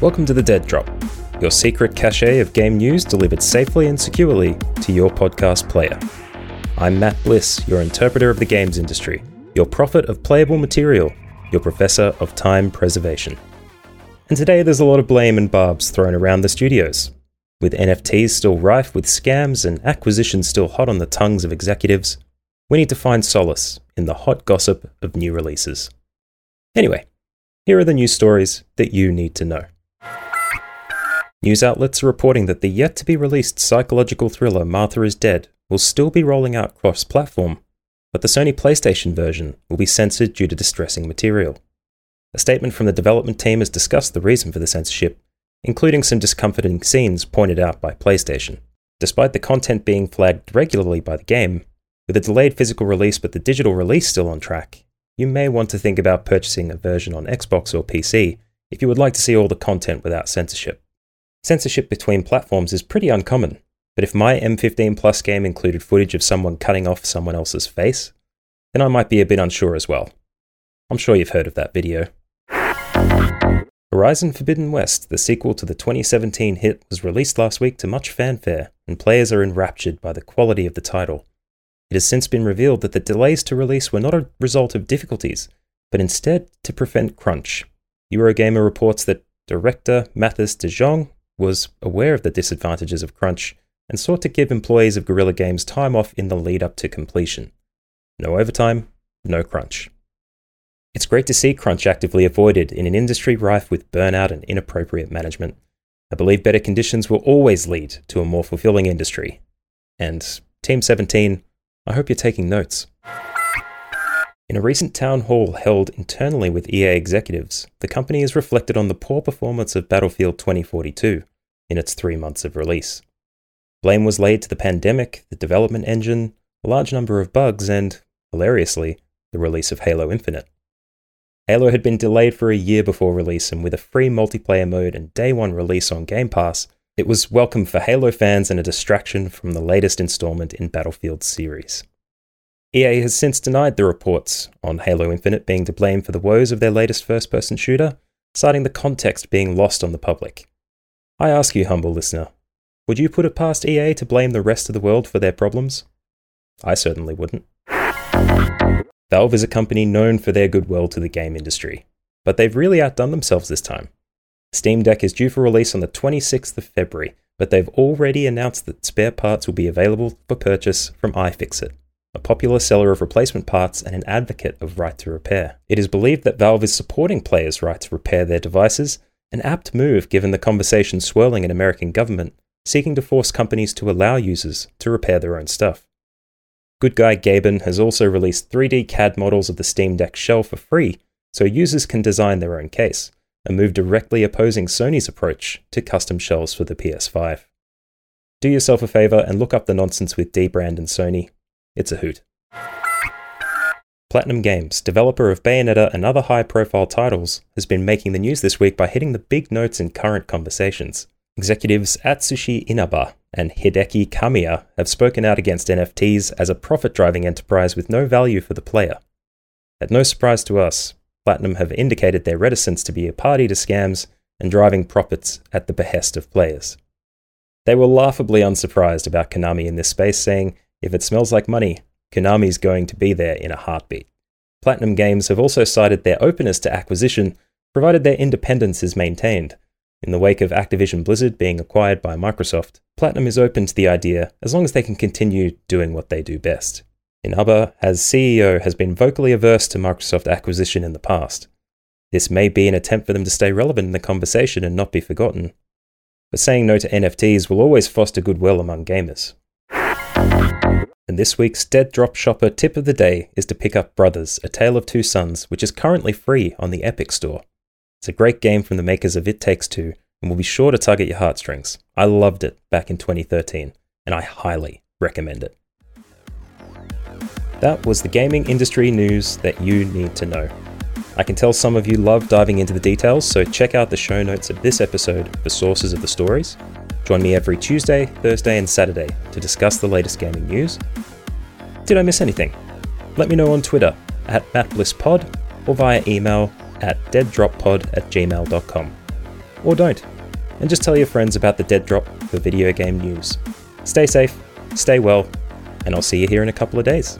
Welcome to the Dead Drop, your secret cache of game news delivered safely and securely to your podcast player. I'm Matt Bliss, your interpreter of the games industry, your prophet of playable material, your professor of time preservation. And today there's a lot of blame and barbs thrown around the studios. With NFTs still rife with scams and acquisitions still hot on the tongues of executives, we need to find solace in the hot gossip of new releases. Anyway, here are the news stories that you need to know. News outlets are reporting that the yet to be released psychological thriller Martha is Dead will still be rolling out cross platform, but the Sony PlayStation version will be censored due to distressing material. A statement from the development team has discussed the reason for the censorship, including some discomforting scenes pointed out by PlayStation. Despite the content being flagged regularly by the game, with a delayed physical release but the digital release still on track, you may want to think about purchasing a version on Xbox or PC if you would like to see all the content without censorship. Censorship between platforms is pretty uncommon, but if my M15 Plus game included footage of someone cutting off someone else's face, then I might be a bit unsure as well. I'm sure you've heard of that video. Horizon Forbidden West, the sequel to the 2017 hit, was released last week to much fanfare, and players are enraptured by the quality of the title. It has since been revealed that the delays to release were not a result of difficulties, but instead to prevent crunch. Eurogamer reports that director Mathijs de Jonge was aware of the disadvantages of crunch and sought to give employees of Guerrilla Games time off in the lead up to completion. No overtime, no crunch. It's great to see crunch actively avoided in an industry rife with burnout and inappropriate management. I believe better conditions will always lead to a more fulfilling industry. And Team 17, I hope you're taking notes. In a recent town hall held internally with EA executives, the company has reflected on the poor performance of Battlefield 2042 in its three months of release. Blame was laid to the pandemic, the development engine, a large number of bugs, and, hilariously, the release of Halo Infinite. Halo had been delayed for a year before release, and with a free multiplayer mode and day one release on Game Pass, it was welcome for Halo fans and a distraction from the latest installment in Battlefield's series. EA has since denied the reports on Halo Infinite being to blame for the woes of their latest first person shooter, citing the context being lost on the public. I ask you, humble listener, would you put it past EA to blame the rest of the world for their problems? I certainly wouldn't. Valve is a company known for their goodwill to the game industry, but they've really outdone themselves this time. Steam Deck is due for release on the 26th of February, but they've already announced that spare parts will be available for purchase from iFixit a popular seller of replacement parts and an advocate of right to repair. It is believed that Valve is supporting players' right to repair their devices, an apt move given the conversation swirling in American government seeking to force companies to allow users to repair their own stuff. Good Guy Gaben has also released 3D CAD models of the Steam Deck shell for free so users can design their own case, a move directly opposing Sony's approach to custom shells for the PS5. Do yourself a favor and look up the nonsense with Dbrand and Sony it's a hoot. Platinum Games, developer of Bayonetta and other high profile titles, has been making the news this week by hitting the big notes in current conversations. Executives Atsushi Inaba and Hideki Kamiya have spoken out against NFTs as a profit driving enterprise with no value for the player. At no surprise to us, Platinum have indicated their reticence to be a party to scams and driving profits at the behest of players. They were laughably unsurprised about Konami in this space, saying, if it smells like money, Konami's going to be there in a heartbeat. Platinum Games have also cited their openness to acquisition, provided their independence is maintained. In the wake of Activision Blizzard being acquired by Microsoft, Platinum is open to the idea as long as they can continue doing what they do best. Inaba, as CEO, has been vocally averse to Microsoft acquisition in the past. This may be an attempt for them to stay relevant in the conversation and not be forgotten. But saying no to NFTs will always foster goodwill among gamers. And this week's Dead Drop Shopper tip of the day is to pick up Brothers, A Tale of Two Sons, which is currently free on the Epic Store. It's a great game from the makers of It Takes Two and will be sure to tug at your heartstrings. I loved it back in 2013, and I highly recommend it. That was the gaming industry news that you need to know. I can tell some of you love diving into the details, so check out the show notes of this episode for sources of the stories. Join me every Tuesday, Thursday, and Saturday to discuss the latest gaming news. Did I miss anything? Let me know on Twitter at MattBlissPod or via email at deaddroppod at gmail.com. Or don't, and just tell your friends about the Dead Drop for video game news. Stay safe, stay well, and I'll see you here in a couple of days.